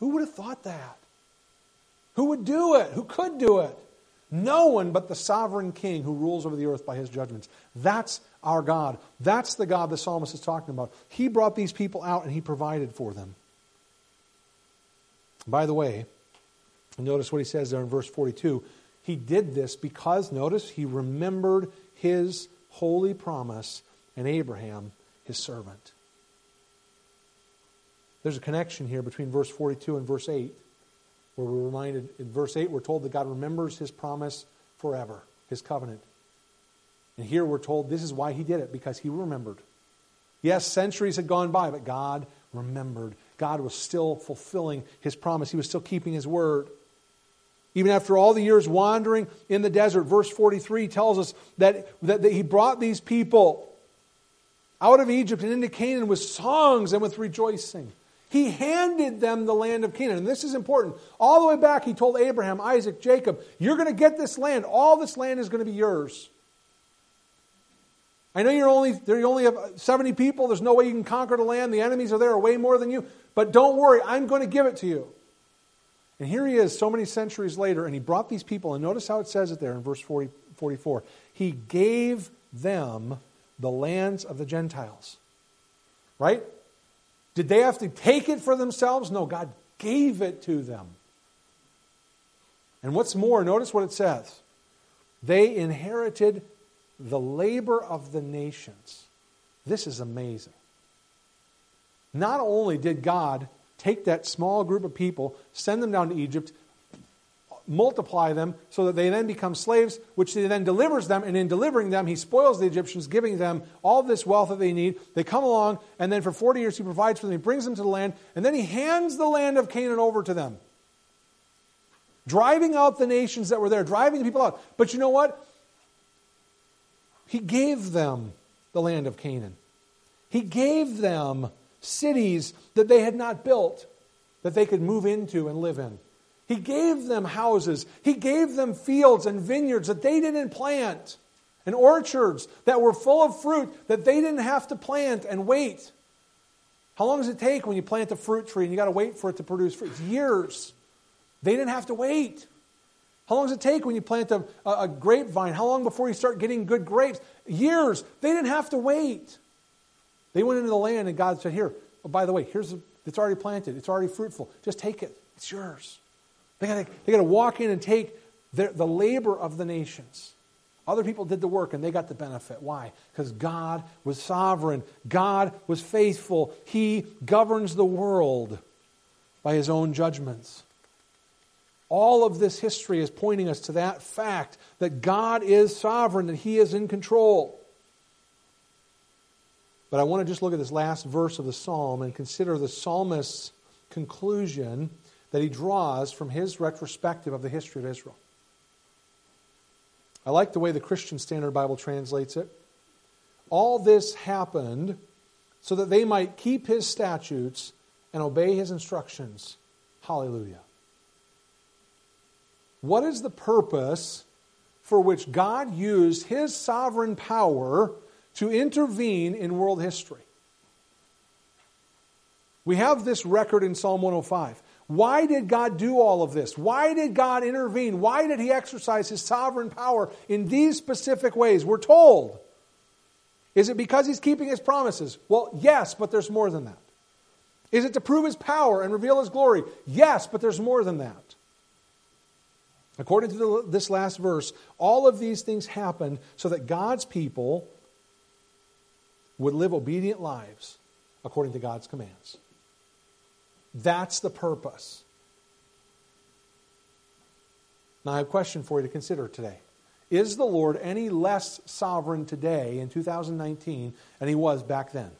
Who would have thought that? Who would do it? Who could do it? No one but the sovereign king who rules over the earth by his judgments. That's our God. That's the God the psalmist is talking about. He brought these people out and he provided for them. By the way, notice what he says there in verse 42. He did this because, notice, he remembered his holy promise and Abraham, his servant. There's a connection here between verse 42 and verse 8 where we're reminded in verse 8, we're told that God remembers his promise forever, his covenant. And here we're told this is why he did it, because he remembered. Yes, centuries had gone by, but God remembered. God was still fulfilling his promise, he was still keeping his word. Even after all the years wandering in the desert, verse 43 tells us that, that, that he brought these people out of Egypt and into Canaan with songs and with rejoicing. He handed them the land of Canaan. And this is important. All the way back, he told Abraham, Isaac, Jacob, You're going to get this land. All this land is going to be yours. I know you're only, you only have 70 people. There's no way you can conquer the land. The enemies are there, are way more than you. But don't worry, I'm going to give it to you. And here he is so many centuries later, and he brought these people. And notice how it says it there in verse 40, 44. He gave them the lands of the Gentiles. Right? Did they have to take it for themselves? No, God gave it to them. And what's more, notice what it says. They inherited the labor of the nations. This is amazing. Not only did God take that small group of people, send them down to Egypt, multiply them so that they then become slaves, which he then delivers them. And in delivering them, he spoils the Egyptians, giving them all this wealth that they need. They come along, and then for 40 years he provides for them. He brings them to the land, and then he hands the land of Canaan over to them. Driving out the nations that were there, driving the people out. But you know what? He gave them the land of Canaan. He gave them cities that they had not built that they could move into and live in. He gave them houses. He gave them fields and vineyards that they didn't plant, and orchards that were full of fruit that they didn't have to plant and wait. How long does it take when you plant a fruit tree and you got to wait for it to produce fruit? It's years. They didn't have to wait. How long does it take when you plant a, a, grapevine? How long before you start getting good grapes? Years. They didn't have to wait. They went into the land and God said, Here, oh, by the way, here's a, it's already planted, it's already fruitful. Just take it. It's yours. They got they to walk in and take the, the labor of the nations. Other people did the work and they got the benefit. Why? Because God was sovereign. God was faithful. He governs the world by his own judgments. All of this history is pointing us to that fact that God is sovereign, that He is in control. But I want to just look at this last verse of the psalm and consider the psalmist's conclusion that he draws from his retrospective of the history of Israel. I like the way the Christian Standard Bible translates it. All this happened so that they might keep his statutes and obey his instructions. Hallelujah. What is the purpose for which God used his sovereign power to intervene in world history? We have this record in Psalm 105. Why did God do all of this? Why did God intervene? Why did He exercise His sovereign power in these specific ways? We're told. Is it because He's keeping His promises? Well, yes, but there's more than that. Is it to prove His power and reveal His glory? Yes, but there's more than that. According to the, this last verse, all of these things happened so that God's people would live obedient lives according to God's commands. That's the purpose. Now, I have a question for you to consider today. Is the Lord any less sovereign today in 2019 than he was back then?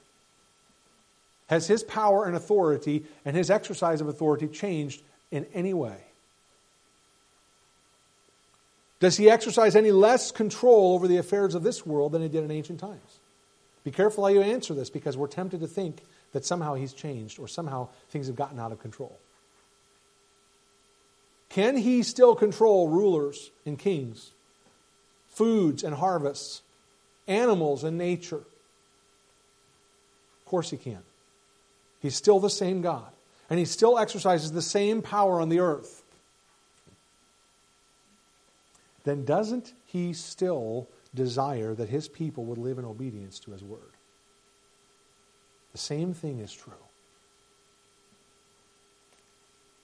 Has his power and authority and his exercise of authority changed in any way? Does he exercise any less control over the affairs of this world than he did in ancient times? Be careful how you answer this because we're tempted to think that somehow he's changed or somehow things have gotten out of control. Can he still control rulers and kings, foods and harvests, animals and nature? Of course he can. He's still the same God, and he still exercises the same power on the earth then doesn't he still desire that his people would live in obedience to his word? The same thing is true.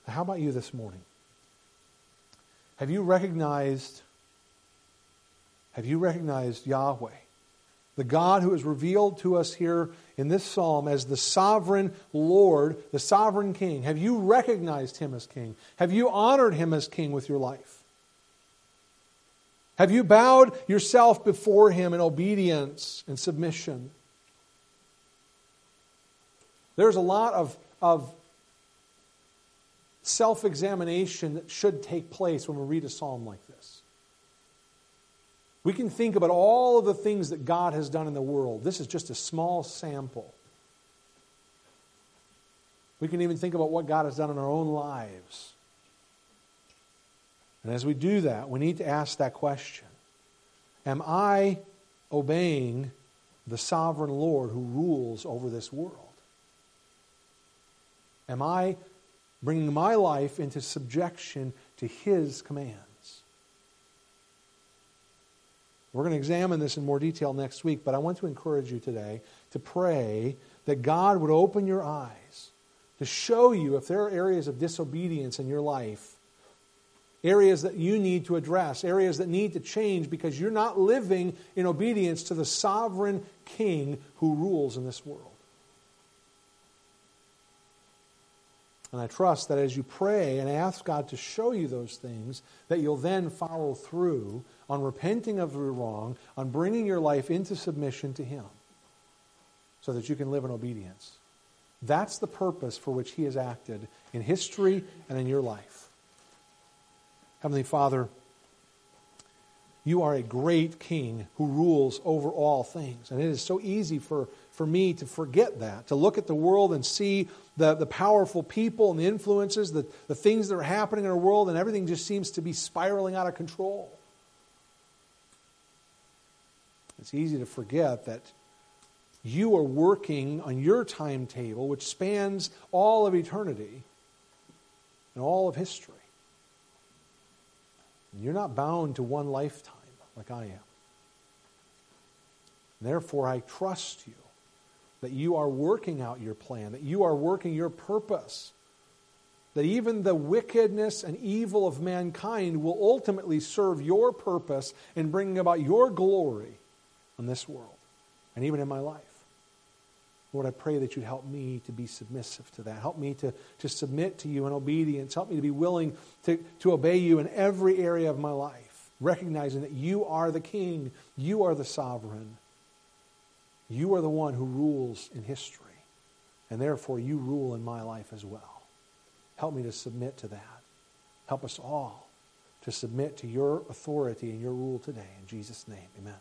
How about you this morning? Have you recognized have you recognized Yahweh, the God who is revealed to us here in this psalm as the sovereign Lord, the sovereign King? Have you recognized him as King? Have you honored him as King with your life? Have you bowed yourself before Him in obedience and submission? There's a lot of, of self examination that should take place when we read a psalm like this. We can think about all of the things that God has done in the world. This is just a small sample. We can even think about what God has done in our own lives. And as we do that, we need to ask that question Am I obeying the sovereign Lord who rules over this world? Am I bringing my life into subjection to His commands? We're going to examine this in more detail next week, but I want to encourage you today to pray that God would open your eyes to show you if there are areas of disobedience in your life areas that you need to address, areas that need to change because you're not living in obedience to the sovereign king who rules in this world. And I trust that as you pray and ask God to show you those things, that you'll then follow through on repenting of your wrong, on bringing your life into submission to Him, so that you can live in obedience. That's the purpose for which He has acted in history and in your life. Heavenly Father, you are a great king who rules over all things. And it is so easy for, for me to forget that, to look at the world and see the, the powerful people and the influences, the, the things that are happening in our world, and everything just seems to be spiraling out of control. It's easy to forget that you are working on your timetable, which spans all of eternity and all of history. And you're not bound to one lifetime like I am. Therefore, I trust you that you are working out your plan, that you are working your purpose, that even the wickedness and evil of mankind will ultimately serve your purpose in bringing about your glory in this world and even in my life. Lord, I pray that you'd help me to be submissive to that. Help me to, to submit to you in obedience. Help me to be willing to, to obey you in every area of my life, recognizing that you are the king, you are the sovereign, you are the one who rules in history, and therefore you rule in my life as well. Help me to submit to that. Help us all to submit to your authority and your rule today. In Jesus' name, amen.